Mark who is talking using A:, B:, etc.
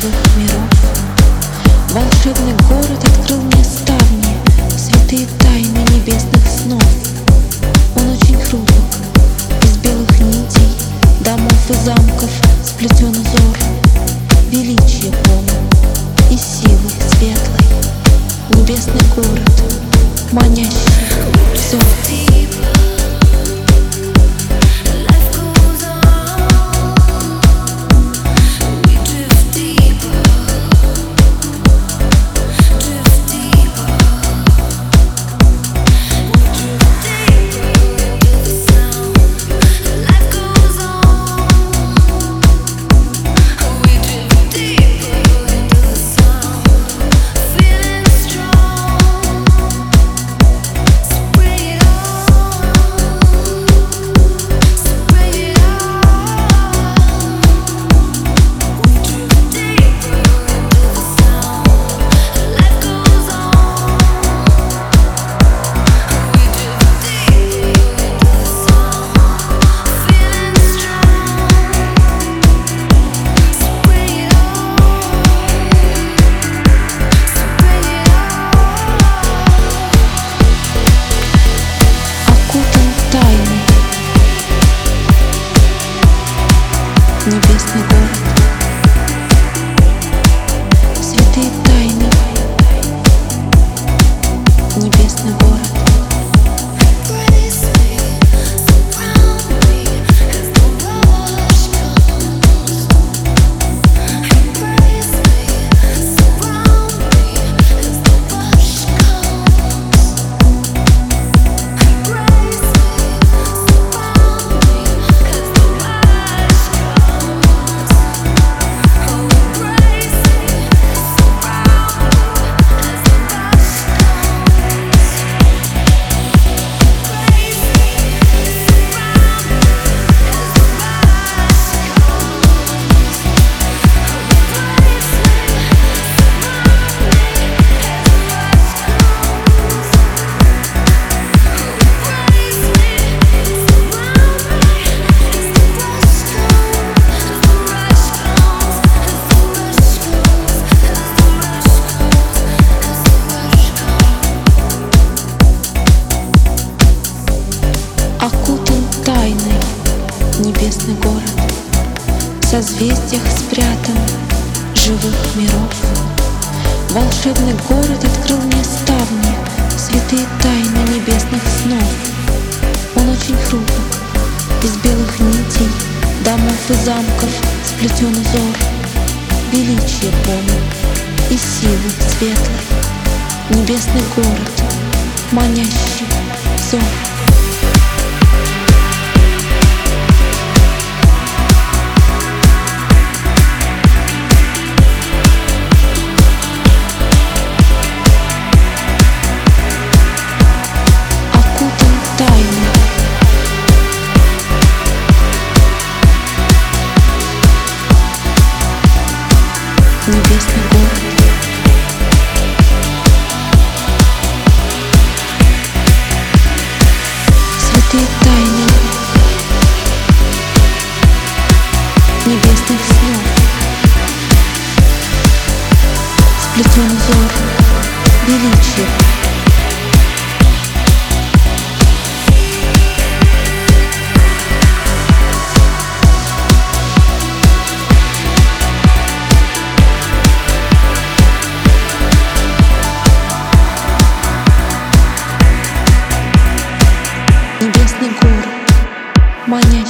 A: живых миров. Волшебный город открыл мне ставни, святые тайны небесных снов. Он очень хрупок, из белых нитей, домов и замков. Созвездиях спрятан Живых миров. Волшебный город открыл мне ставни Святые тайны небесных снов. Он очень хрупок Из белых нитей Домов и замков Сплетен узор Величие полон И силы светлой. Небесный город Манящий взор Сплетен узор величия Небесный город, манящий